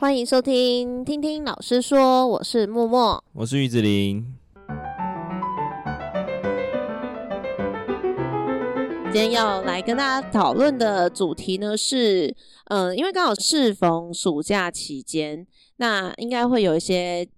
欢迎收听，听听老师说，我是默默，我是玉子琳。今天要来跟大家讨论的主题呢是，嗯、呃，因为刚好适逢暑假期间，那应该会有一些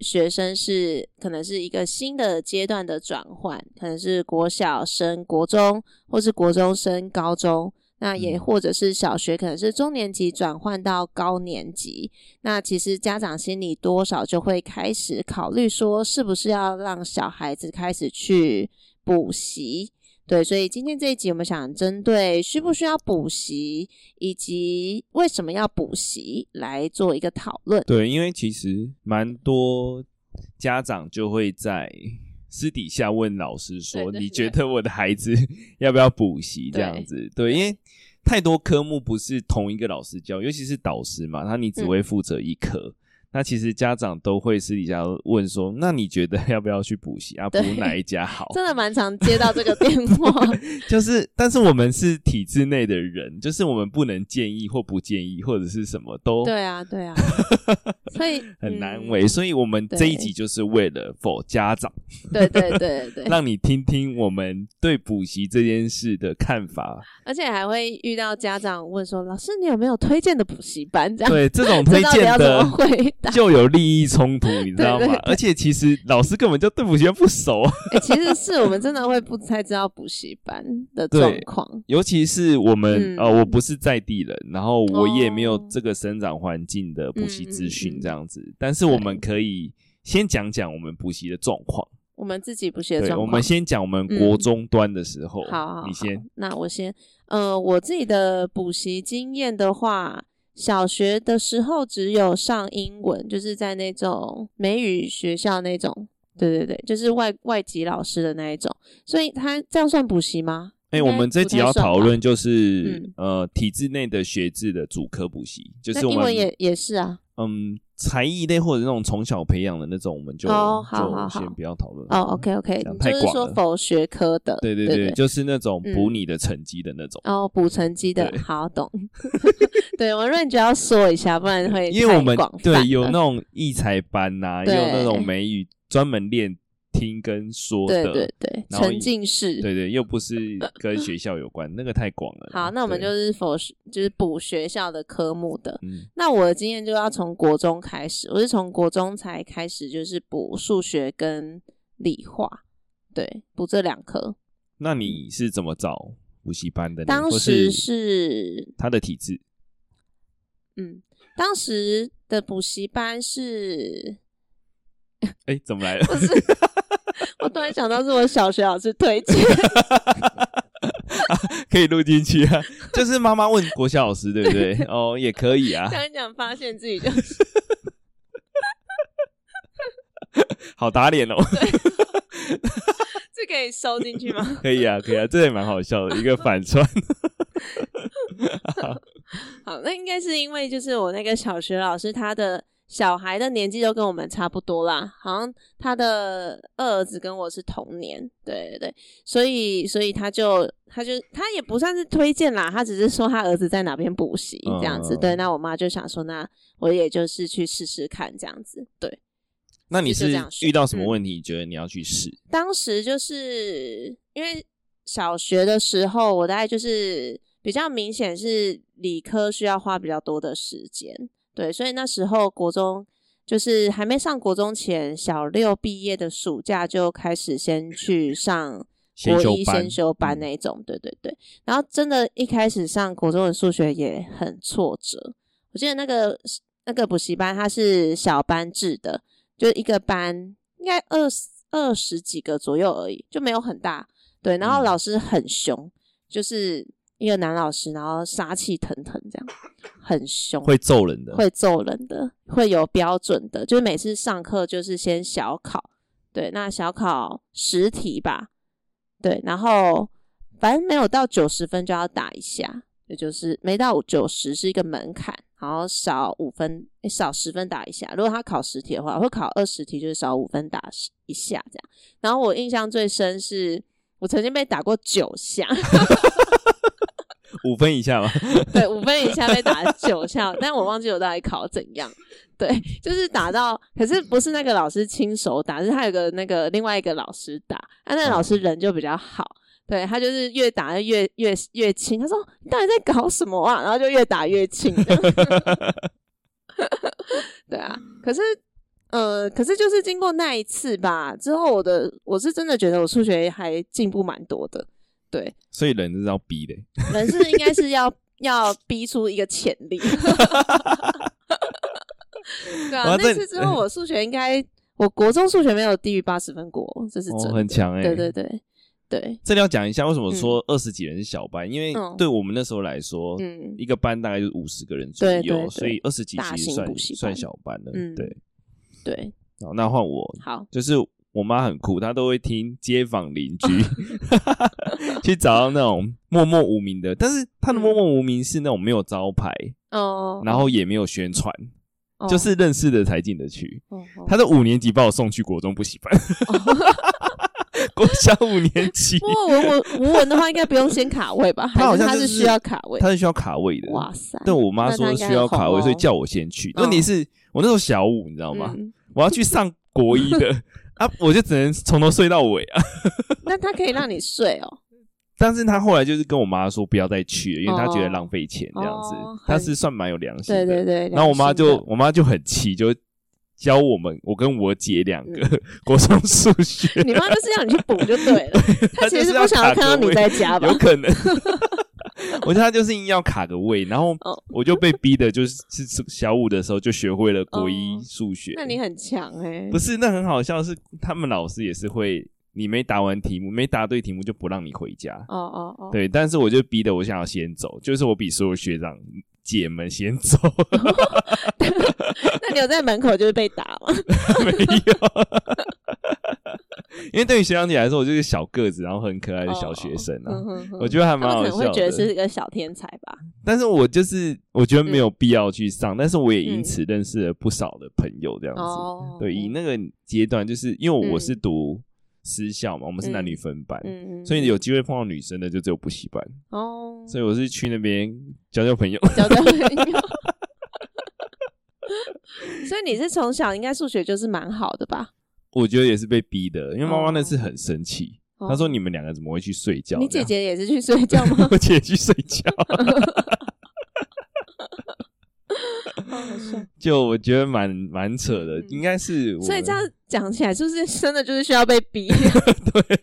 学生是可能是一个新的阶段的转换，可能是国小升国中，或是国中升高中，那也或者是小学可能是中年级转换到高年级，那其实家长心里多少就会开始考虑说，是不是要让小孩子开始去补习。对，所以今天这一集我们想针对需不需要补习，以及为什么要补习来做一个讨论。对，因为其实蛮多家长就会在私底下问老师说：“对对对，你觉得我的孩子 要不要补习？”这样子，对，对，因为太多科目不是同一个老师教，尤其是导师嘛，他你只会负责一科。嗯那其实家长都会私底下问说：“那你觉得 要不要去补习啊？补哪一家好？” 真的蛮常接到这个电话，就是，但是我们是体制内的人，就是我们不能建议或不建议或者是什么都对啊，对啊，所以很难为，嗯，所以我们这一集就是为了 for 家长，对对对对，让你听听我们对补习这件事的看法，而且还会遇到家长问说：“老师，你有没有推荐的补习班？”这样对这种推荐的会。就有利益冲突，你知道吗？对对对，而且其实老师根本就对补习班不熟。欸、其实是我们真的会不太知道补习班的状况，尤其是我们、嗯、呃，我不是在地人，然后我也没有这个生长环境的补习资讯这样子、嗯。但是我们可以先讲讲我们补习的状况。我们自己补习的状况，我们先讲我们国中端的时候。嗯、好，好，好，你先。那我先。呃，我自己的补习经验的话。小学的时候只有上英文，就是在那种美语学校那种，对对对，就是外外籍老师的那一种，所以他这样算补习吗？哎、欸，我们这集要讨论就是、嗯、呃体制内的学制的主科补习，就是我们英文也也是啊，嗯。才艺类或者那种从小培养的那种，我们就、oh, 好好先不要讨论哦。OK OK，就是说否学科的，对对对，对对就是那种补你的成绩的那种。哦、嗯，补成绩的，好懂。对，我认觉得要说一下，不然会因为我们对有那种艺才班呐、啊，也有那种美语专门练。听跟说的，对对对，沉浸式，对对，又不是 跟学校有关，那个太广了。好，那我们就是否就是补学校的科目的。嗯，那我的经验就要从国中开始，我是从国中才开始就是补数学跟理化，对，补这两科。那你是怎么找补习班的？当时是他的体制。嗯，当时的补习班是，哎、欸，怎么来了？我突然想到，是我小学老师推荐 可以录进去啊。就是妈妈问国小老师，对不对？哦，也可以啊。讲一讲，发现自己就是 好打脸哦。这可以收进去吗？可以啊，可以啊，这也蛮好笑的，一个反串。好，好，那应该是因为就是我那个小学老师他的。小孩的年纪都跟我们差不多啦，好像他的二儿子跟我是同年，对对对，所以所以他就他就他也不算是推荐啦，他只是说他儿子在哪边补习这样子，嗯、对，那我妈就想说，那我也就是去试试看这样子，对。那你是遇到什么问题？你觉得你要去试？当时就是因为小学的时候，我大概就是比较明显是理科需要花比较多的时间。对，所以那时候国中就是还没上国中前，小六毕业的暑假就开始先去上国一先修班那种。嗯、对对对，然后真的，一开始上国中的数学也很挫折。我记得那个那个补习班它是小班制的，就一个班应该二二十几个左右而已，就没有很大。对，然后老师很凶，嗯、就是。一个男老师，然后杀气腾腾，这样很凶，会揍人的，会揍人的，会有标准的，就是每次上课就是先小考，对，那小考十题吧，对，然后反正没有到九十分就要打一下，也就是没到九十是一个门槛，然后少五分，少十分打一下。如果他考十题的话，会考二十题，就是少五分打一下这样。然后我印象最深是我曾经被打过九下。五分以下吧？对，五分以下被打九下，但我忘记我到底考怎样。对，就是打到，可是不是那个老师亲手打，是他有个那个另外一个老师打，啊，那个老师人就比较好，对，他就是越打越越越轻。他说：“你到底在搞什么啊？”然后就越打越轻。对啊，可是呃，可是就是经过那一次吧，之后我的我是真的觉得我数学还进步蛮多的。对，所以人是要逼的，人是应该是要 要逼出一个潜力。对啊，那次之后我数学应该，我国中数学没有低于八十分过，这是真的，哦、很强哎、欸。对对对对，这里要讲一下为什么说二十几人是小班，嗯、因为对我们那时候来说，嗯，一个班大概就是五十个人左右，所以二十几其实算算小班了。嗯，对对。好，那换我，好，就是我妈很酷，她都会听街坊邻居 去找到那种默默无名的，但是他的默默无名是那种没有招牌哦，然后也没有宣传。就是认识的才进得去。他的五年级把我送去国中补习班，国小五年级。不过文文吴文的话，应该不用先卡位吧？他好像他是需要卡位，他是需要卡位的。哇塞！但我妈说需要卡位，所以叫我先去。问题是我那时候小五，你知道吗？我要去上国一的 啊，我就只能从头睡到尾啊。那他可以让你睡哦。但是他后来就是跟我妈说不要再去了，因为他觉得浪费钱这样子。他是算蛮有良心的。对对对。然后我妈就我妈就很气，就教我们我跟我姐两个 国中数学。你妈就是要你去补就对了。她其实不想要看到你在家吧？有可能。我觉得他就是硬要卡个位，然后我就被逼的，就是是小五的时候就学会了国一数学。那你很强哎。不是，那很好笑，是他们老师也是会。你没答完题目，没答对题目就不让你回家。哦哦哦，对，但是我就逼得我想要先走，就是我比所有学长姐们先走。那你有在门口就是被打吗？没有，因为对于学长姐来说，我就是小个子，然后很可爱的小学生啊，我觉得还蛮好笑的。会觉得是一个小天才吧。但是我就是我觉得没有必要去上，但是我也因此认识了不少的朋友，这样子。对，以那个阶段，就是因为我是读。私校嘛，我们是男女分班，嗯嗯、所以有机会碰到女生的就只有补习班哦。所以我是去那边交交朋友，交交朋友。所以你是从小应该数学就是蛮好的吧？我觉得也是被逼的，因为妈妈那次很生气，她、哦、说：“你们两个怎么会去睡觉？”你姐姐也是去睡觉吗？我姐去睡觉。就我觉得蛮蛮扯的，应该是。所以这样讲起来，是不是真的就是需要被逼？对，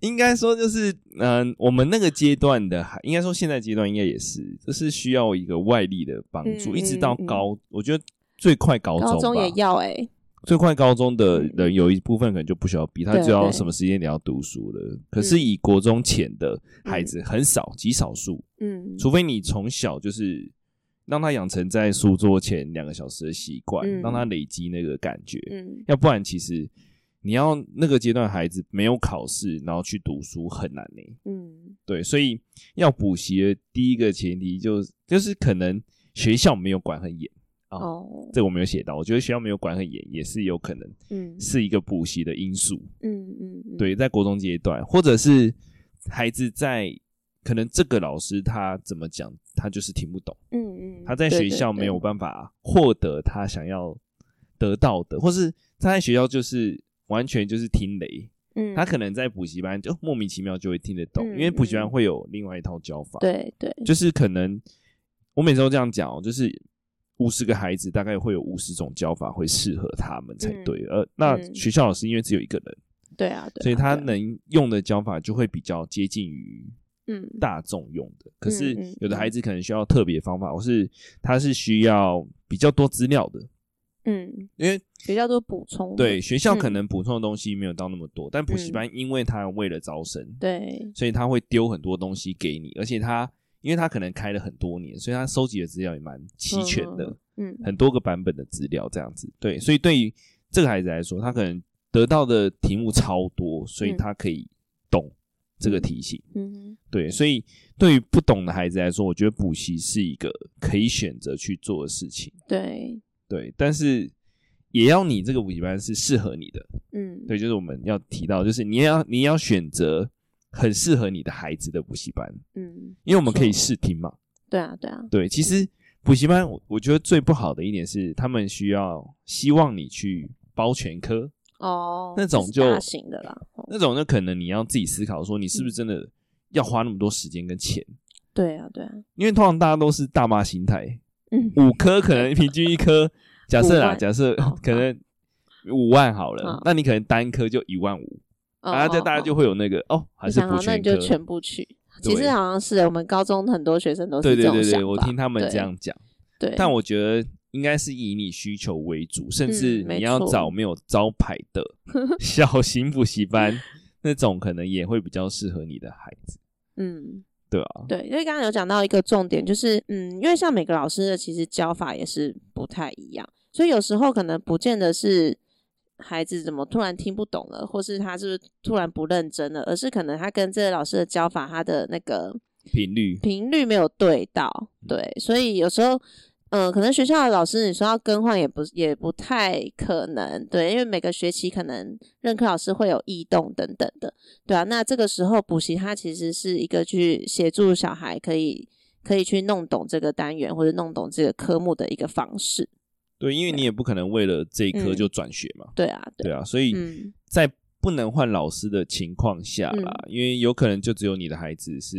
应该说就是，嗯，我们那个阶段的，应该说现在阶段应该也是，就是需要一个外力的帮助，一直到高，我觉得最快高中，高中也要哎。最快高中的人有一部分可能就不需要逼，他只要什么时间你要读书了。可是以国中前的孩子很少，极少数，嗯，除非你从小就是。让他养成在书桌前两个小时的习惯，嗯、让他累积那个感觉。嗯，要不然其实你要那个阶段孩子没有考试，然后去读书很难呢。嗯，对，所以要补习的第一个前提就是，就是可能学校没有管很严哦，哦这我没有写到。我觉得学校没有管很严也是有可能，嗯，是一个补习的因素。嗯嗯，嗯对，在国中阶段，或者是孩子在。可能这个老师他怎么讲，他就是听不懂。嗯嗯，他在学校没有办法获得他想要得到的，或是他在学校就是完全就是听雷。嗯，他可能在补习班就莫名其妙就会听得懂，因为补习班会有另外一套教法。对对，就是可能我每次都这样讲，就是五十个孩子大概会有五十种教法会适合他们才对。而那学校老师因为只有一个人，对啊，所以他能用的教法就会比较接近于。嗯，大众用的，可是有的孩子可能需要特别方法，或是他是需要比较多资料的，嗯，因为学校都补充，对，学校可能补充的东西没有到那么多，但补习班因为他为了招生，对，所以他会丢很多东西给你，而且他因为他可能开了很多年，所以他收集的资料也蛮齐全的，嗯，很多个版本的资料这样子，对，所以对于这个孩子来说，他可能得到的题目超多，所以他可以懂。这个体系，嗯，对，所以对于不懂的孩子来说，我觉得补习是一个可以选择去做的事情，对，对，但是也要你这个补习班是适合你的，嗯，对，就是我们要提到，就是你要你要选择很适合你的孩子的补习班。嗯，因为我们可以试听嘛。对啊，对啊，对。其实补习班，我我觉得最不好的一点是，他们需要希望你去包全科哦，那种就大型的啦，那种就可能你要自己思考说，你是不是真的要花那么多时间跟钱？对啊，对啊，因为通常大家都是大妈心态，嗯，五颗可能平均一颗，假设啊，假设 可能五万好了，那你可能单颗就一万五，然后就大家就会有那个哦，还是不全那你就全部去。其实好像是我们高中很多学生都是这种想法。对对对对，我听他们这样讲。对，但我觉得应该是以你需求为主，甚至你要找没有招牌的 小型补习班，那种可能也会比较适合你的孩子。嗯，对啊，对，因为刚刚有讲到一个重点，就是嗯，因为像每个老师的其实教法也是不太一样，所以有时候可能不见得是。孩子怎么突然听不懂了，或是他是突然不认真了，而是可能他跟这个老师的教法，他的那个频率频率没有对到，对，所以有时候，嗯、呃，可能学校的老师你说要更换也不也不太可能，对，因为每个学期可能任课老师会有异动等等的，对啊，那这个时候补习它其实是一个去协助小孩可以可以去弄懂这个单元或者弄懂这个科目的一个方式。对，因为你也不可能为了这一科就转学嘛。嗯、对啊，对，对啊，所以在不能换老师的情况下啦，嗯、因为有可能就只有你的孩子是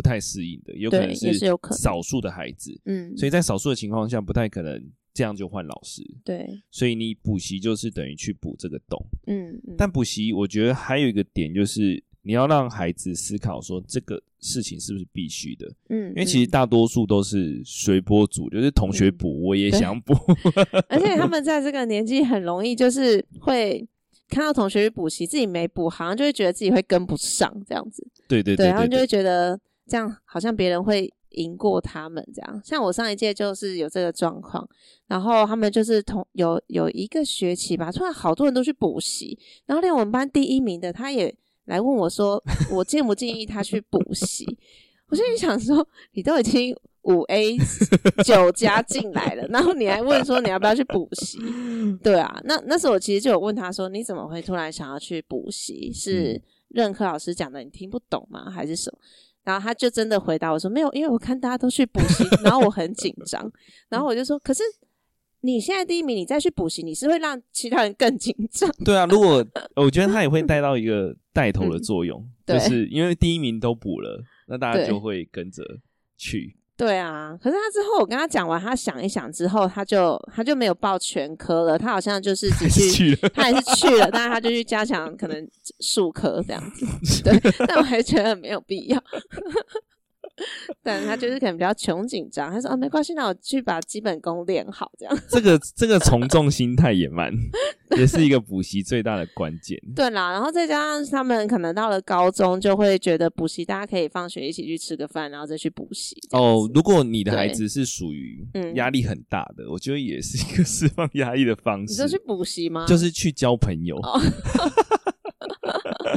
不太适应的，有可能是少数的孩子。嗯，所以在少数的情况下，不太可能这样就换老师。对，所以你补习就是等于去补这个洞。嗯，嗯，但补习我觉得还有一个点就是。你要让孩子思考说这个事情是不是必须的，嗯，因为其实大多数都是随波逐流，就是同学补我也想补，而且他们在这个年纪很容易就是会看到同学去补习，自己没补，好像就会觉得自己会跟不上这样子，对对对，然后就会觉得这样好像别人会赢过他们这样。像我上一届就是有这个状况，然后他们就是同有有一个学期吧，突然好多人都去补习，然后连我们班第一名的他也。来问我说：“ 我建不建议他去补习？” 我心里想说：“你都已经五 A 九加进来了，然后你还问说你要不要去补习？”对啊，那那时候我其实就有问他说：“你怎么会突然想要去补习？是任课老师讲的你听不懂吗？还是什么？”然后他就真的回答我说：“没有，因为我看大家都去补习，然后我很紧张。”然后我就说：“可是。”你现在第一名，你再去补习，你是会让其他人更紧张。对啊，如果 我觉得他也会带到一个带头的作用，嗯、就是因为第一名都补了，那大家就会跟着去。对啊，可是他之后我跟他讲完，他想一想之后，他就他就没有报全科了，他好像就是只去，去了他还是去了，但是他就去加强可能数科这样子。对，但我还觉得没有必要。但他就是可能比较穷紧张，他说啊，没关系，那我去把基本功练好，这样。这个这个从众心态也蛮，也是一个补习最大的关键。对啦，然后再加上他们可能到了高中，就会觉得补习大家可以放学一起去吃个饭，然后再去补习。哦，如果你的孩子是属于压力很大的，我觉得也是一个 释放压力的方式。你说去补习吗？就是去交朋友。哦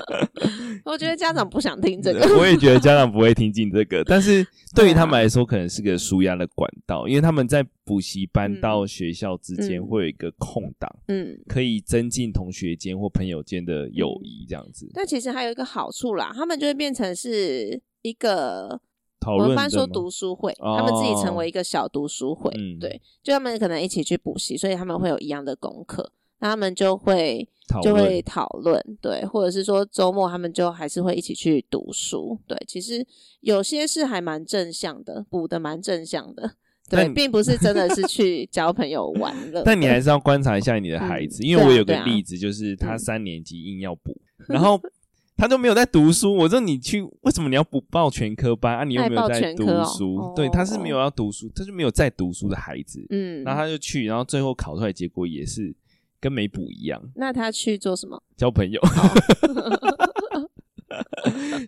我觉得家长不想听这个，我也觉得家长不会听进这个。但是对于他们来说，可能是个舒压的管道，因为他们在补习班到学校之间会有一个空档，嗯，可以增进同学间或朋友间的友谊，这样子。但其实还有一个好处啦，他们就会变成是一个讨论，我们班说读书会，他们自己成为一个小读书会，对，就他们可能一起去补习，所以他们会有一样的功课。他们就会就会讨论，对，或者是说周末他们就还是会一起去读书，对。其实有些是还蛮正向的，补的蛮正向的，对，并不是真的是去交朋友玩 乐。但你还是要观察一下你的孩子，因为我有个例子，就是他三年级硬要补，然后他都没有在读书。我说你去，为什么你要不报全科班啊？你又没有在读书？对，他是没有要读书，他就没有在读书的孩子。嗯，然后他就去，然后最后考出来结果也是。跟没补一样，那他去做什么？交朋友。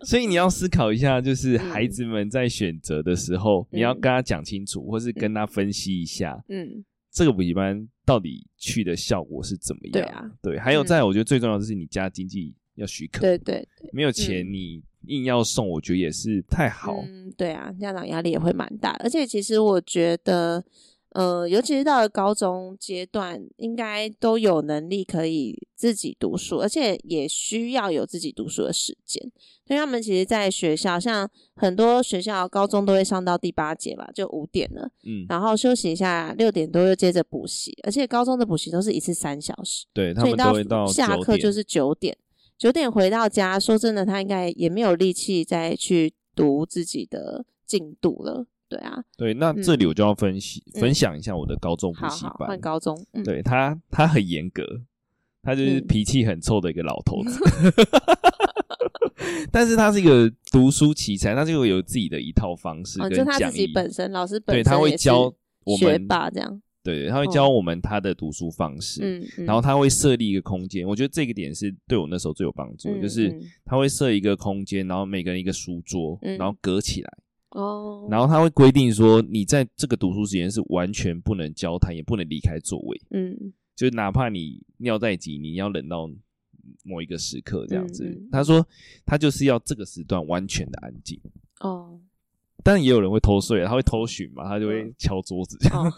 所以你要思考一下，就是孩子们在选择的时候，嗯、你要跟他讲清楚，或是跟他分析一下，嗯，这个补习班到底去的效果是怎么样？对啊，对。还有，在我觉得最重要的是你家经济要许可，对对对，没有钱你硬要送，我觉得也是太好。嗯，对啊，家长压力也会蛮大，而且其实我觉得。呃，尤其是到了高中阶段，应该都有能力可以自己读书，而且也需要有自己读书的时间。因为他们其实，在学校，像很多学校高中都会上到第八节吧，就五点了，嗯，然后休息一下，六点多又接着补习，而且高中的补习都是一次三小时，对，他们都会到下课就是九点，九点回到家，说真的，他应该也没有力气再去读自己的进度了。对啊，对，那这里我就要分析、嗯、分享一下我的高中补习班。换高中，嗯、对他，他很严格，他就是脾气很臭的一个老头子。嗯、但是他是一个读书奇才，他就有自己的一套方式跟讲义。哦、就他自己本身，老师本身对他会教我们学霸这样。对，他会教我们他的读书方式，嗯嗯、然后他会设立一个空间。我觉得这个点是对我那时候最有帮助，嗯、就是他会设一个空间，然后每个人一个书桌，嗯、然后隔起来。哦，然后他会规定说，你在这个读书时间是完全不能交谈，也不能离开座位。嗯，就哪怕你尿在急，你要忍到某一个时刻这样子。他说，他就是要这个时段完全的安静。哦。但也有人会偷睡，他会偷寻嘛，他就会敲桌子这样。哦、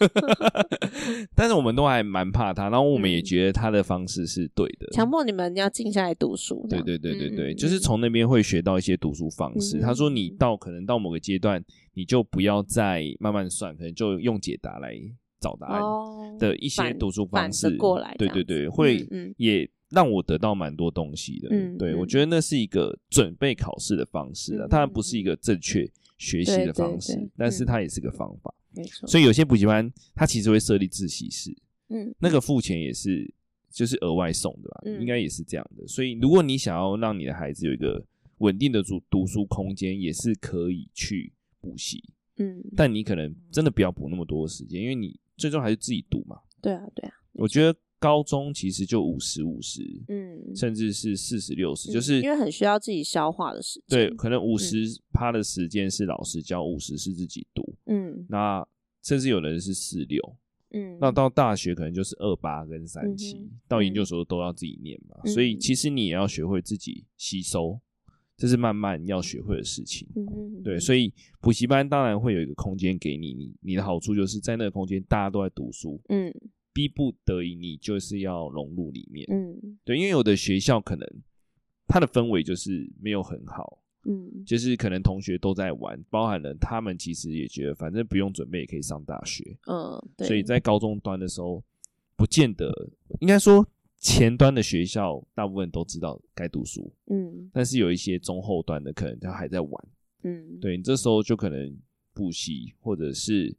但是我们都还蛮怕他，然后我们也觉得他的方式是对的，强迫你们要静下来读书。对对对对对，嗯、就是从那边会学到一些读书方式。嗯、他说，你到可能到某个阶段，你就不要再慢慢算，可能就用解答来找答案的一些读书方式。过来，对对对，会也让我得到蛮多东西的。嗯，对我觉得那是一个准备考试的方式啊，当然不是一个正确。学习的方式，对对对，但是它也是个方法，没错。所以有些补习班，它其实会设立自习室，嗯，那个付钱也是就是额外送的吧，嗯、应该也是这样的。所以如果你想要让你的孩子有一个稳定的读读书空间，也是可以去补习，嗯，但你可能真的不要补那么多时间，因为你最终还是自己读嘛。对啊，对啊，我觉得。高中其实就五十五十，嗯，甚至是四十六十，就是因为很需要自己消化的时间。对，可能五十趴的时间是老师教，五十是自己读，嗯，那甚至有人是四六，嗯，那到大学可能就是二八跟三七，嗯、到研究所都要自己念嘛，嗯、所以其实你也要学会自己吸收，这是慢慢要学会的事情，对，所以补习班当然会有一个空间给你，你你的好处就是在那个空间大家都在读书，嗯。逼不得已，你就是要融入里面。嗯，对，因为有的学校可能它的氛围就是没有很好。嗯，就是可能同学都在玩，包含了他们其实也觉得反正不用准备也可以上大学。嗯，对。所以在高中端的时候，不见得应该说前端的学校大部分都知道该读书。嗯，但是有一些中后端的可能他还在玩。嗯，对，你这时候就可能补习，或者是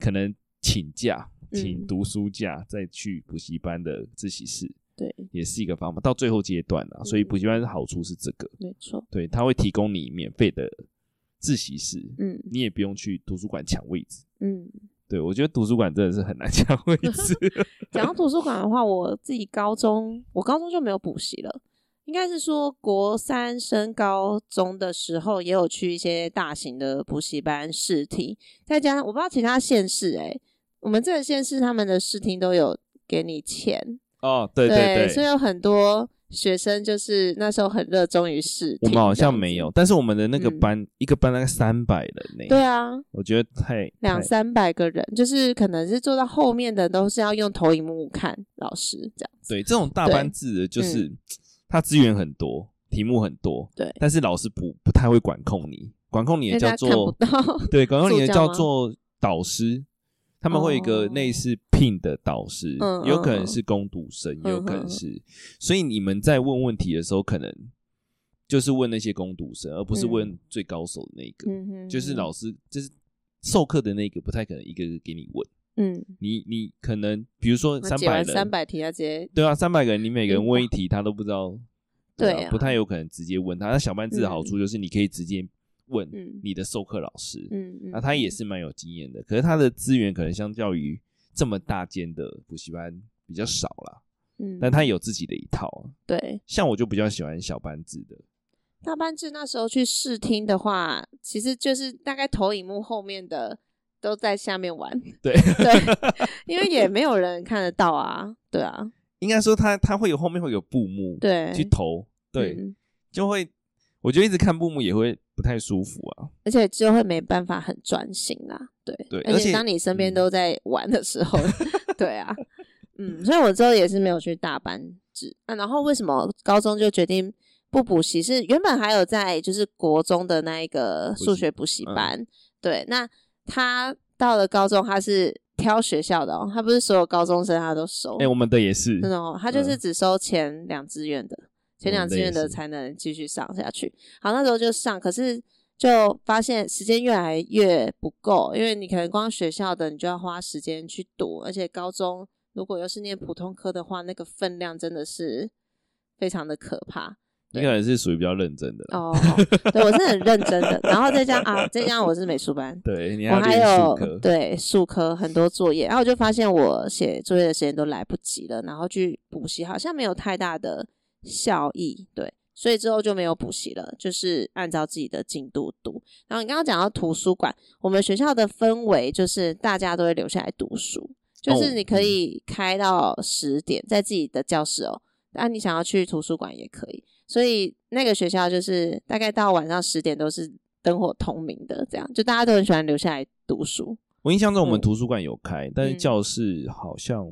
可能请假。请读书假再去补习班的自习室，对，也是一个方法。到最后阶段啊，所以补习班的好处是这个，没错，对，他会提供你免费的自习室，嗯，你也不用去图书馆抢位置，嗯，对，我觉得图书馆真的是很难 抢位置。讲到图书馆的话，我自己高中，我高中就没有补习了，应该是说国三升高中的时候，也有去一些大型的补习班试听，再加上我不知道其他县市，欸，诶我们这个县市他们的试听都有给你钱哦，对对对，对，所以有很多学生就是那时候很热衷于试听。我们好像没有，但是我们的那个班、嗯、一个班大概三百人呢。对啊，我觉得太两三百个人，就是可能是坐到后面的都是要用投影幕看老师这样子。对，这种大班制的，就是他资源很多，题目很多，对，但是老师不不太会管控你，管控你也叫做 对，管控你也叫做导师。他们会有一个类似聘的导师，哦、有可能是攻读生，嗯、有可能是，嗯、所以你们在问问题的时候，可能就是问那些攻读生，而不是问最高手的那个。嗯、就是老师，就是授课的那个，不太可能一个个给你问。嗯，你你可能比如说三百人，三百题他直接对啊，三百个人，你每个人问一题，他都不知道，对、啊，对啊、不太有可能直接问他。那小班制的好处就是你可以直接。问你的授课老师，嗯，那、啊、他也是蛮有经验的，可是他的资源可能相较于这么大间的补习班比较少啦，嗯，但他有自己的一套，对，像我就比较喜欢小班制的，大班制那时候去试听的话，其实就是大概投影幕后面的都在下面玩，对。对，因为也没有人看得到啊，对啊，应该说他他会有后面会有布幕，对，去投，对，嗯、就会。我觉得一直看布幕也会不太舒服啊，而且就会没办法很专心啊。对对，而且当你身边都在玩的时候，嗯、对啊，嗯，所以我之后也是没有去大班制啊。然后为什么高中就决定不补习？是原本还有在就是国中的那一个数学补习班，嗯、对，那他到了高中他是。挑学校的哦，他不是所有高中生他都收。哎、欸，我们的也是。真的哦，他就是只收前两志愿的，嗯、前两志愿的才能继续上下去。好，那时候就上，可是就发现时间越来越不够，因为你可能光学校的你就要花时间去读，而且高中如果又是念普通科的话，那个分量真的是非常的可怕。你可能是属于比较认真的哦，对，我是很认真的，然后再加啊，再加上我是美术班，对，你还我还有对数科很多作业，然后我就发现我写作业的时间都来不及了，然后去补习好像没有太大的效益，对，所以之后就没有补习了，就是按照自己的进度读。然后你刚刚讲到图书馆，我们学校的氛围就是大家都会留下来读书，就是你可以开到十点在自己的教室哦，那你想要去图书馆也可以。所以那个学校就是大概到晚上十点都是灯火通明的，这样就大家都很喜欢留下来读书。我印象中我们图书馆有开，嗯、但是教室好像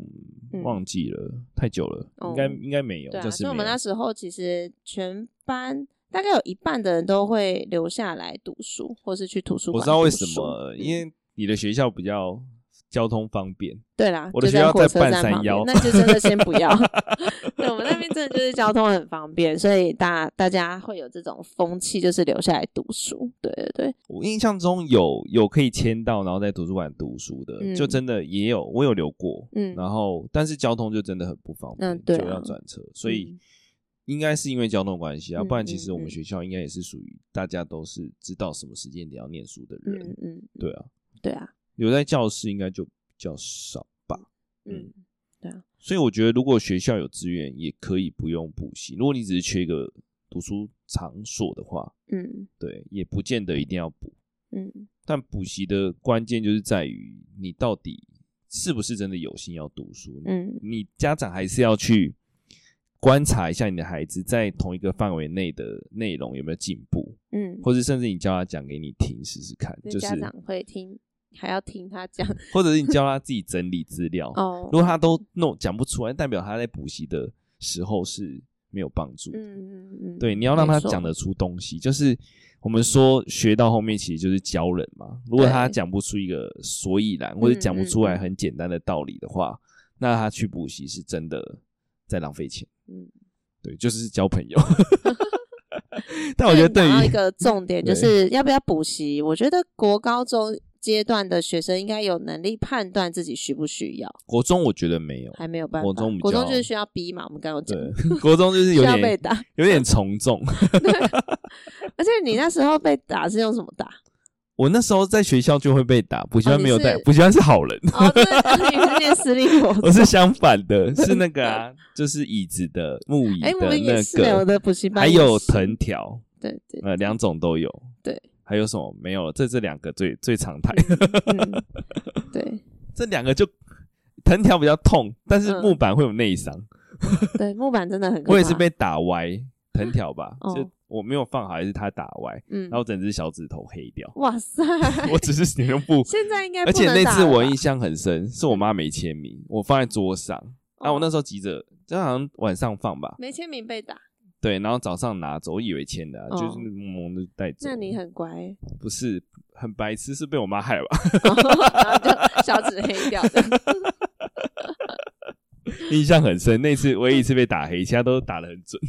忘记了，嗯、太久了，应该、嗯、应该没有。对啊，就是所以我们那时候其实全班大概有一半的人都会留下来读书，或是去图书馆。我知道为什么，因为你的学校比较。交通方便，对啦，我的学校在半山腰，那就真的先不要。对，我们那边真的就是交通很方便，所以大大家会有这种风气，就是留下来读书。对对对，我印象中有有可以签到，然后在图书馆读书的，嗯、就真的也有，我有留过。嗯，然后但是交通就真的很不方便，嗯、对啊、就要转车，所以应该是因为交通关系啊，嗯、不然其实我们学校应该也是属于大家都是知道什么时间点要念书的人。嗯嗯，对啊，对啊。留在教室应该就比较少吧，嗯，对啊，所以我觉得如果学校有资源，也可以不用补习。如果你只是缺一个读书场所的话，嗯，对，也不见得一定要补，嗯。但补习的关键就是在于你到底是不是真的有心要读书，嗯，你家长还是要去观察一下你的孩子在同一个范围内的内容有没有进步，嗯，或者甚至你叫他讲给你听试试看，就是家长会听。还要听他讲，或者是你教他自己整理资料。哦，如果他都弄讲不出来，代表他在补习的时候是没有帮助。嗯嗯嗯，对，你要让他讲得出东西。就是我们说学到后面其实就是教人嘛。如果他讲不出一个所以然，或者讲不出来很简单的道理的话，那他去补习是真的在浪费钱。嗯，对，就是交朋友。但我觉得对于一个重点就是要不要补习，我觉得国高中。阶段的学生应该有能力判断自己需不需要。国中我觉得没有，还没有办法。国中国中就是需要逼嘛，我们刚刚讲。对，国中就是有点被打，有点从众。而且你那时候被打是用什么打？我那时候在学校就会被打，补习班没有带，补习班是好人。哦，对，你是念私立国。我是相反的，是那个啊，就是椅子的木椅的那个，的补习班还有藤条，对对，呃，两种都有，对。还有什么没有了？这这两个最最常态。嗯，对，这两个就藤条比较痛，但是木板会有内伤。对，木板真的很。我也是被打歪藤条吧，就我没有放好，还是他打歪，然后整只小指头黑掉。哇塞！我只是写用布。现在应该。而且那次我印象很深，是我妈没签名，我放在桌上，啊，我那时候急着，就好像晚上放吧，没签名被打。对，然后早上拿走，我以为签的，就是蒙蒙的带走。那你很乖？不是，很白痴，是被我妈害了吧？然后就小指黑掉的。印象很深，那次唯一一次被打黑，其他都打的很准。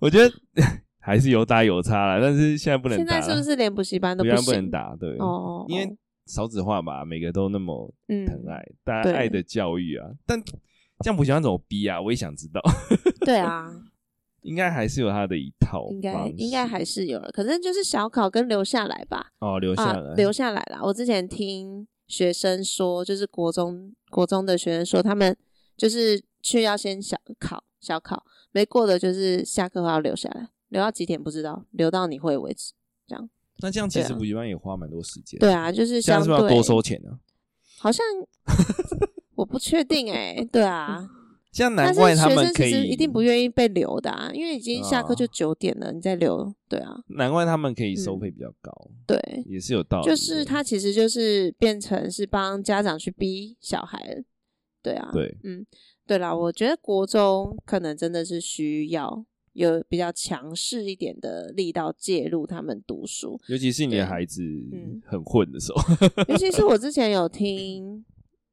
我觉得还是有打有差了，但是现在不能打。现在是不是连补习班都不不能打？对，哦，因为少子化嘛，每个都那么疼爱，大家爱的教育啊，但。这样补习班怎么逼啊？我也想知道。对啊，应该还是有他的一套，应该应该还是有了。可是就是小考跟留下来吧。哦，留下来，啊、留下来了。我之前听学生说，就是国中国中的学生说，他们就是去要先小考小考，没过的就是下课后要留下来，留到几点不知道，留到你会为止。这样。那这样其实补习班也花蛮多时间。对啊，就是相对是不是要多收钱呢？好像。我不确定哎、欸，对啊，像难怪他们可以，其实一定不愿意被留的啊，因为已经下课就九点了，哦、你再留，对啊，难怪他们可以收费比较高，嗯、对，也是有道理。就是他其实就是变成是帮家长去逼小孩，对啊，对，嗯，对啦，我觉得国中可能真的是需要有比较强势一点的力道介入他们读书，尤其是你的孩子很混的时候，尤其是我之前有听。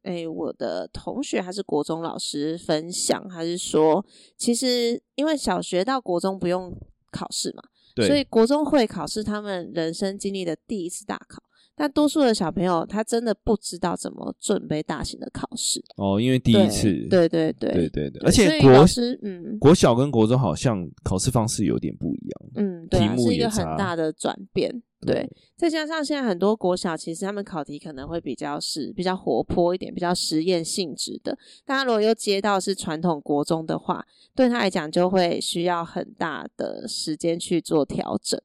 诶、欸，我的同学还是国中老师分享，还是说，其实因为小学到国中不用考试嘛，对，所以国中会考是他们人生经历的第一次大考。但多数的小朋友，他真的不知道怎么准备大型的考试。哦，因为第一次，对对对对对对，而且国师，嗯，国小跟国中好像考试方式有点不一样，嗯，对啊，是一个很大的转变，对，再加上现在很多国小其实他们考题可能会比较是比较活泼一点，比较实验性质的，大家如果又接到是传统国中的话，对他来讲就会需要很大的时间去做调整。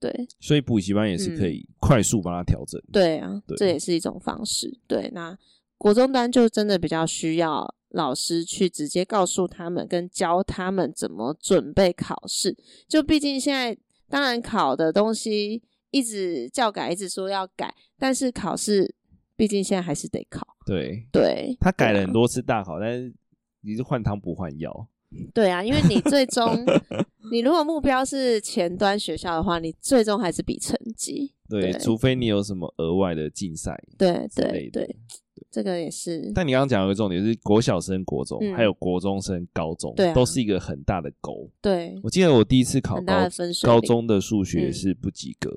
对，所以补习班也是可以快速帮他调整。嗯。对啊，对，这也是一种方式。对，那国中班就真的比较需要老师去直接告诉他们，跟教他们怎么准备考试。就毕竟现在当然考的东西一直教改，一直说要改，但是考试毕竟现在还是得考。对对，他改了很多次大考，但是你是换汤不换药。对啊，因为你最终，你如果目标是前端学校的话，你最终还是比成绩。对，除非你有什么额外的竞赛。对对对，这个也是。但你刚刚讲的一个重点是，国小升国中，还有国中升高中，都是一个很大的沟。对，我记得我第一次考高高中的数学是不及格。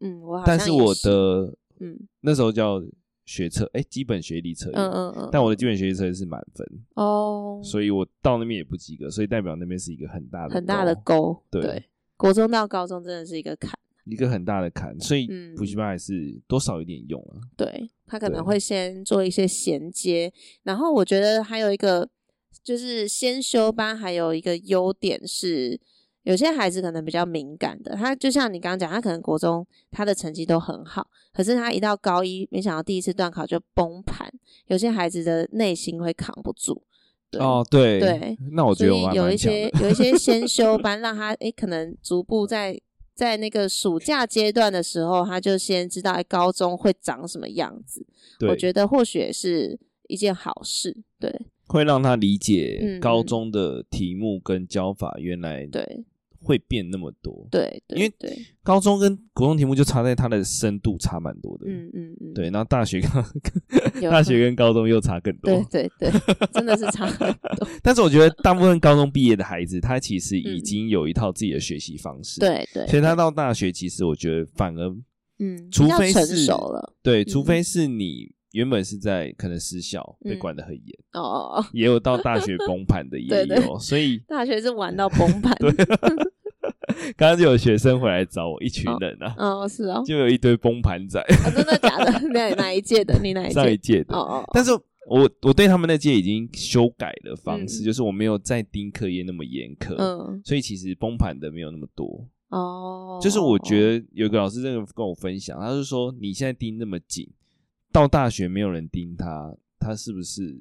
嗯，我好但是我的嗯那时候叫。学测哎，基本学历测验，嗯嗯嗯，但我的基本学历测验是满分哦，所以我到那边也不及格，所以代表那边是一个很大的很大的沟。对，对，国中到高中真的是一个坎，一个很大的坎，所以补习班还是多少有点用啊。对，他可能会先做一些衔接，然后我觉得还有一个就是先修班，还有一个优点是。有些孩子可能比较敏感的，他就像你刚刚讲，他可能国中他的成绩都很好，可是他一到高一，没想到第一次段考就崩盘。有些孩子的内心会扛不住。对哦，对对，那我觉得我有一些有一些先修班，让他诶可能逐步在在那个暑假阶段的时候，他就先知道诶高中会长什么样子。我觉得或许也是一件好事。对，会让他理解高中的题目跟教法原来对。会变那么多，对，对，因为高中跟国中题目就差在它的深度差蛮多的，嗯嗯嗯，对，然后大学跟大学跟高中又差更多，对对对，真的是差很多。但是我觉得大部分高中毕业的孩子，他其实已经有一套自己的学习方式，对对，所以他到大学其实我觉得反而，嗯，除非是熟了，对，除非是你。原本是在可能私校被管得很严哦，也有到大学崩盘的 也有，所以大学是玩到崩盘。对，刚刚就有学生回来找我，一群人啊，哦是哦，就有一堆崩盘仔，真的假的？哪哪一届的？你哪一届？上一届的哦哦。但是我我对他们那届已经修改了方式，就是我没有再盯课业那么严苛，嗯，所以其实崩盘的没有那么多哦。就是我觉得有个老师这个跟我分享，他是说你现在盯那么紧。到大学没有人盯他，他是不是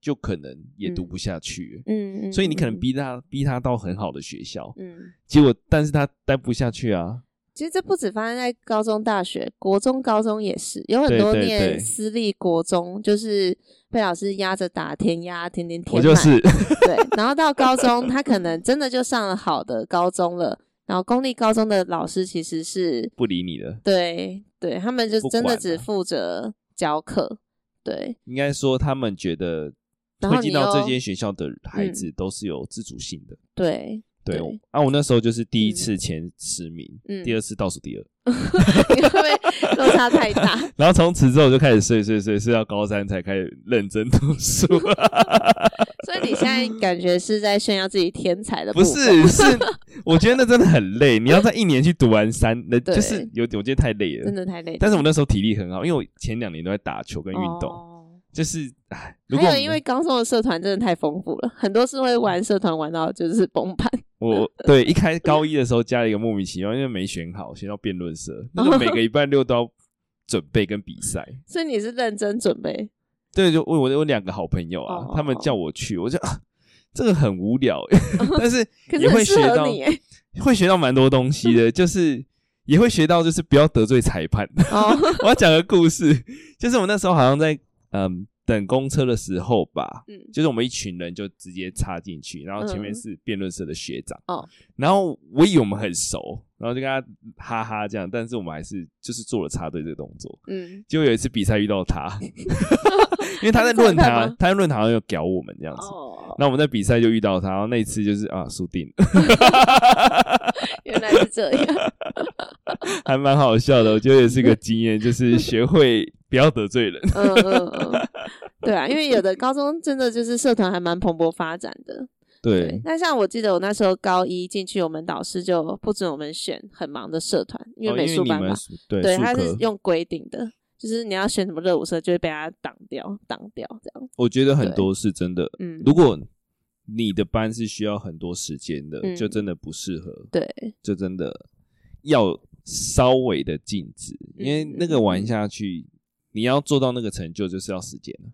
就可能也读不下去？嗯，嗯，所以你可能逼他，逼他到很好的学校，嗯，结果但是他待不下去啊。其实这不止发生在高中、大学，国中、高中也是，有很多念私立国中，就是被老师压着打，填压，天天填。我就是对，然后到高中，他可能真的就上了好的高中了，然后公立高中的老师其实是不理你的，对。对，他们就真的只负责教课，对，应该说他们觉得会进到这间学校的孩子都是有自主性的，嗯、对。对，对啊，我那时候就是第一次前十名，嗯、第二次倒数第二，因为落差太大。然后从此之后就开始睡睡睡，睡到高三才开始认真读书。所以你现在感觉是在炫耀自己天才的？不是，是 我觉得那真的很累。你要在一年去读完三，那就是有我觉得太累了，真的太累。但是我那时候体力很好，因为我前两年都在打球跟运动。哦就是，哎，还有因为高中的社团真的太丰富了，很多是会玩社团玩到就是崩盘。我对一开高一的时候加了一个莫名其妙，因为没选好，选到辩论社，那个每个礼拜六都要准备跟比赛。所以你是认真准备？对，就我我有两个好朋友啊，他们叫我去，我就啊，这个很无聊，但是也会学到，会学到蛮多东西的，就是也会学到，就是不要得罪裁判。哦、我要讲个故事，就是我那时候好像在嗯。等公车的时候吧，嗯，就是我们一群人就直接插进去，然后前面是辩论社的学长，然后我以为我们很熟，然后就跟他哈哈这样，但是我们还是就是做了插队这个动作，嗯，结果有一次比赛遇到他，因为他在论坛，他在论坛上有屌我们这样子，哦，那我们在比赛就遇到他，然后那一次就是啊输定了，原来是这样，还蛮好笑的，我觉得也是个经验，就是学会。不要得罪人。嗯嗯嗯，对啊，因为有的高中真的就是社团还蛮蓬勃发展的。对。那像我记得我那时候高一进去，我们导师就不准我们选很忙的社团，因为美术班嘛。对。对，他是用规定的，就是你要选什么热舞社，就会被他挡掉，挡掉这样。我觉得很多是真的。嗯。如果你的班是需要很多时间的，就真的不适合。对。就真的要稍微的禁止，因为那个玩下去。你要做到那个成就，就是要时间了。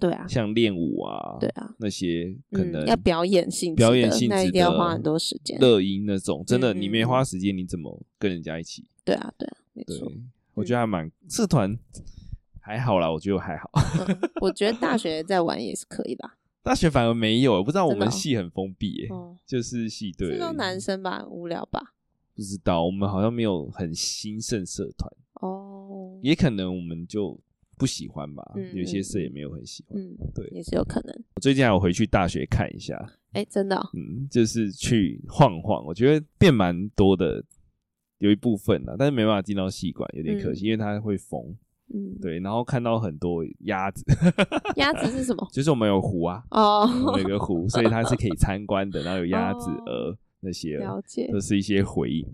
对啊，像练舞啊，对啊，那些可能、嗯、要表演性质，表演性质那一定要花很多时间。乐音那种，真的，你没花时间，你怎么跟人家一起？对啊，对啊，没错。我觉得还蛮社团还好啦，我觉得还好。嗯、我觉得大学在玩也是可以吧。大学反而没有，不知道我们系很封闭诶，哦、就是系对，是说男生吧，无聊吧？不知道，我们好像没有很兴盛社团哦，也可能我们就。不喜欢吧？嗯、有些事也没有很喜欢。嗯，对，也是有可能。我最近还有回去大学看一下。哎、欸，真的、哦？嗯，就是去晃晃，我觉得变蛮多的，有一部分啦，但是没办法进到戏馆，有点可惜，嗯、因为它会封。嗯，对。然后看到很多鸭子。鸭子是什么？就是我们有湖啊，哦，有个湖，所以它是可以参观的。然后有鸭子、鹅、哦、那些，了解，都是一些回忆。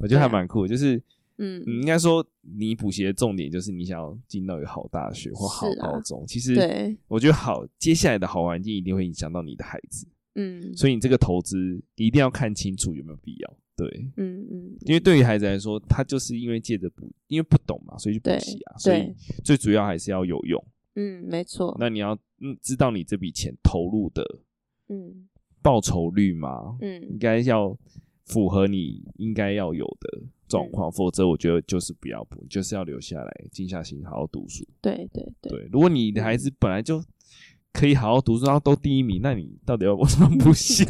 我觉得还蛮酷的，就是。嗯，应该说你补习的重点就是你想要进到一个好大学或好高中。其实，我觉得好，接下来的好环境一定会影响到你的孩子。嗯，所以你这个投资一定要看清楚有没有必要。对，嗯嗯，因为对于孩子来说，他就是因为借着补，因为不懂嘛，所以去补习啊。所以最主要还是要有用。嗯，没错。那你要嗯知道你这笔钱投入的嗯报酬率吗？嗯，应该要符合你应该要有的。状况，否则我觉得就是不要补，就是要留下来，静下心好好读书。对对对，对，如果你的孩子本来就可以好好读书，然后都第一名，那你到底要为什么补习？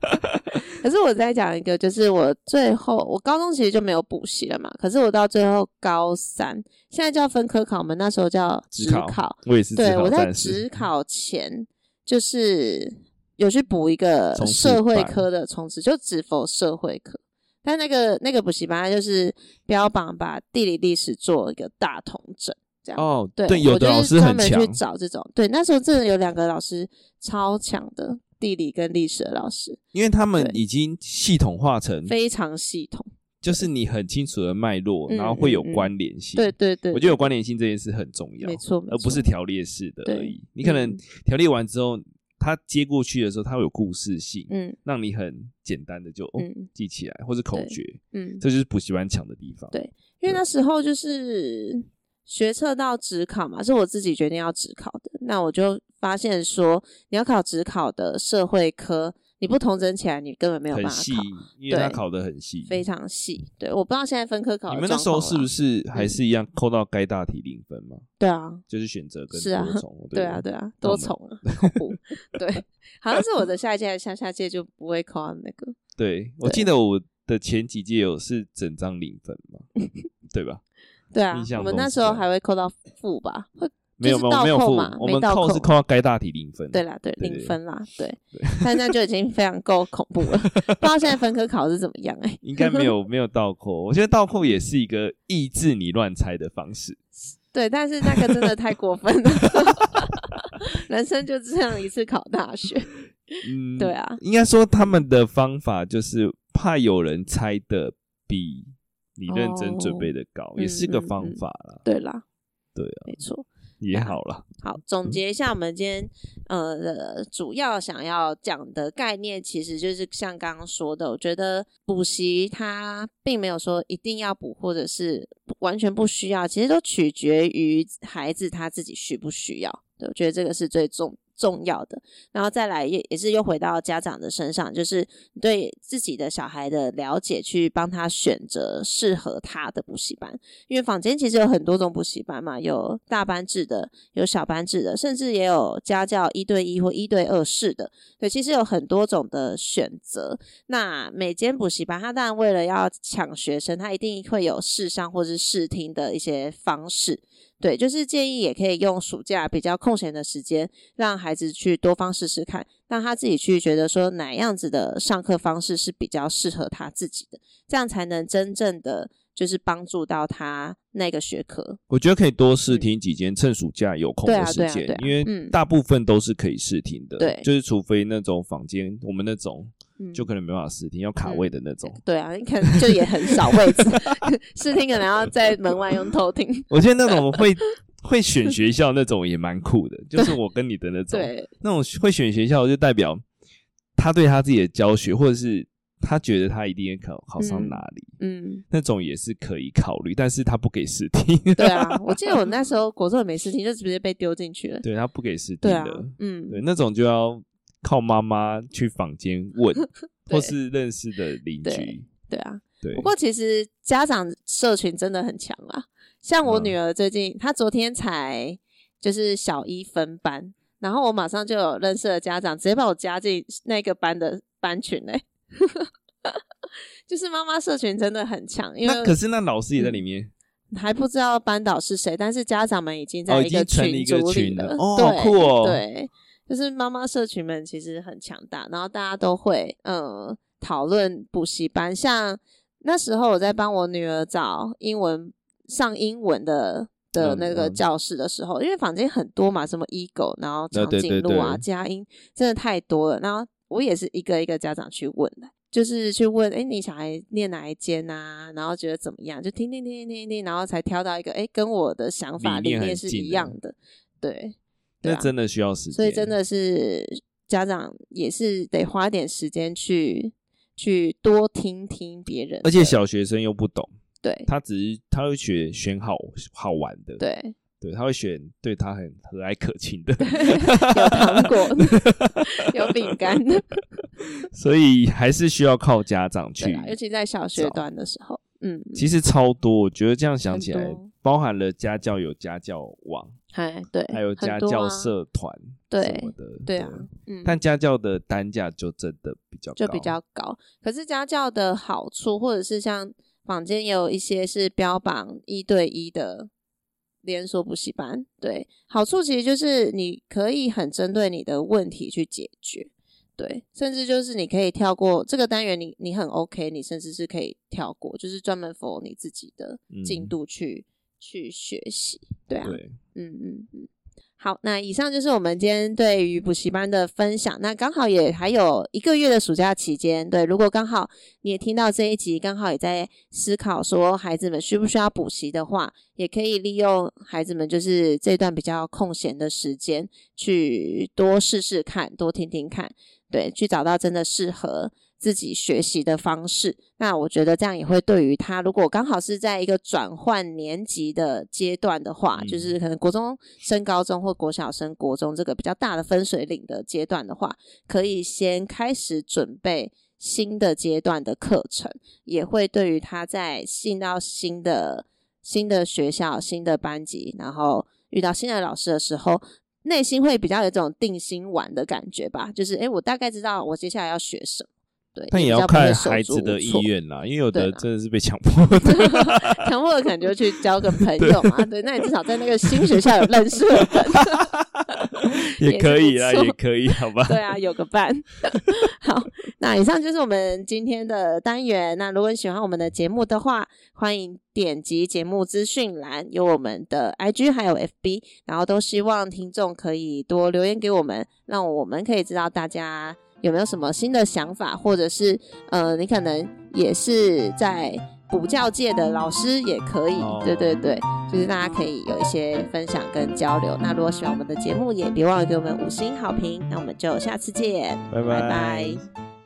可是我再讲一个，就是我最后我高中其实就没有补习了嘛。可是我到最后高三，现在叫分科考，我们那时候叫职考。考我也是，对，我在职考前就是有去补一个社会科的冲刺，就只否社会科。但那个那个补习班，它就是标榜把地理历史做一个大统整，这样哦。对，对有的老师很强，去找这种。对，那时候真的有两个老师超强的地理跟历史的老师，因为他们已经系统化成非常系统，就是你很清楚的脉络，然后会有关联性。对对对，我觉得有关联性这件事很重要，没错，而不是条列式的而已。你可能条列完之后。他接过去的时候，他会有故事性，嗯，让你很简单的就哦记起来，或者口诀，嗯，这就是补习班强的地方。对，因为那时候就是学测到职考嘛，是我自己决定要职考的。那我就发现说，你要考职考的社会科。你不同整起来，你根本没有办法考。很细，因为他考的很细，非常细。对，我不知道现在分科考。你们那时候是不是还是一样扣到该大题零分吗？对啊，就是选择跟多重。对啊，对啊，多重啊，恐怖。对，好像是我的下一届下下届就不会扣到那个。对，我记得我的前几届有是整张零分嘛，对吧？对啊，我们那时候还会扣到负吧？会。没有没有没有负，我们扣是扣到该大题零分。对啦，对零分啦，对。但那就已经非常够恐怖了，不知道现在分科考是怎么样哎？应该没有没有倒扣，我觉得倒扣也是一个抑制你乱猜的方式。对，但是那个真的太过分了，人生就这样一次考大学。嗯，对啊，应该说他们的方法就是怕有人猜的比你认真准备的高，也是个方法啦。对啦，对啊，没错。也好了。好，总结一下，我们今天呃主要想要讲的概念，其实就是像刚刚说的，我觉得补习它并没有说一定要补，或者是完全不需要，其实都取决于孩子他自己需不需要。对，我觉得这个是最重重要的。然后再来也也是又回到家长的身上，就是对自己的小孩的了解，去帮他选择适合他的补习班。因为坊间其实有很多种补习班嘛，有大班制的，有小班制的，甚至也有家教一对一或一对二式的。对，其实有很多种的选择。那每间补习班，他当然为了要抢学生，他一定会有试上或是试听的一些方式。对，就是建议也可以用暑假比较空闲的时间，让孩子去多方试试看，让他自己去觉得说哪样子的上课方式是比较适合他自己的，这样才能真正的就是帮助到他那个学科。我觉得可以多试听几间，嗯、趁暑假有空的时间，啊啊啊、因为大部分都是可以试听的。对、嗯，就是除非那种房间我们那种。就可能没办法试听，要卡位的那种。嗯、对啊，你可能就也很少位置，试听可能要在门外用偷听。我觉得那种会会选学校那种也蛮酷的，就 是我跟你的那种，对那种会选学校就代表他对他自己的教学，或者是他觉得他一定考考上哪里，嗯，那种也是可以考虑，但是他不给试听。对啊，我记得我那时候国中也没试听，就直接被丢进去了。对，他不给试听的，啊、嗯，对，那种就要。靠妈妈去房间问，或是认识的邻居对。对啊，对。不过其实家长社群真的很强啊。像我女儿最近，嗯、她昨天才就是小一分班，然后我马上就有认识的家长，直接把我加进那个班的班群嘞。就是妈妈社群真的很强，因为那可是那老师也在里面，嗯、还不知道班导是谁，但是家长们已经在一个群组里了。哦，对好酷哦，对。就是妈妈社群们其实很强大，然后大家都会嗯讨论补习班。像那时候我在帮我女儿找英文上英文的的那个教室的时候，嗯嗯、因为房间很多嘛，什么 Eagle，然后长颈鹿啊、佳音，真的太多了。然后我也是一个一个家长去问的，就是去问，哎，你小孩念哪一间啊？然后觉得怎么样？就听听听听听，然后才挑到一个，哎，跟我的想法理念是一样的，对。那真的需要时间，所以真的是家长也是得花点时间去去多听听别人，而且小学生又不懂，对，他只是他会选选好好玩的，对对，他会选对他很和蔼可亲的，有糖果，有饼干的，所以还是需要靠家长去，尤其在小学段的时候，嗯，其实超多，我觉得这样想起来，包含了家教有家教网。哎，对，还有家教社团什么的，对，啊，嗯，但家教的单价就真的比较高，就比较高。可是家教的好处，或者是像坊间也有一些是标榜一对一的连锁补习班，对，好处其实就是你可以很针对你的问题去解决，对，甚至就是你可以跳过这个单元你，你你很 OK，你甚至是可以跳过，就是专门 for 你自己的进度去。嗯去学习，对啊，对，嗯嗯嗯，好，那以上就是我们今天对于补习班的分享。那刚好也还有一个月的暑假期间，对，如果刚好你也听到这一集，刚好也在思考说孩子们需不需要补习的话，也可以利用孩子们就是这段比较空闲的时间，去多试试看，多听听看，对，去找到真的适合。自己学习的方式，那我觉得这样也会对于他，如果刚好是在一个转换年级的阶段的话，嗯、就是可能国中升高中或国小升国中这个比较大的分水岭的阶段的话，可以先开始准备新的阶段的课程，也会对于他在进到新的新的学校、新的班级，然后遇到新的老师的时候，内心会比较有这种定心丸的感觉吧，就是诶，我大概知道我接下来要学什么。但也要看孩子的意愿啦，因为有的真的是被强迫的，强迫的可能就去交个朋友嘛。对，那你至少在那个新学校有认识的人，也可以啦，也可以，好吧？对啊，有个伴。好，那以上就是我们今天的单元。那如果你喜欢我们的节目的话，欢迎点击节目资讯栏，有我们的 IG 还有 FB，然后都希望听众可以多留言给我们，让我们可以知道大家。有没有什么新的想法，或者是呃，你可能也是在补教界的老师也可以，哦、对对对，就是大家可以有一些分享跟交流。那如果喜欢我们的节目，也别忘了给我们五星好评。那我们就下次见，拜拜。拜拜。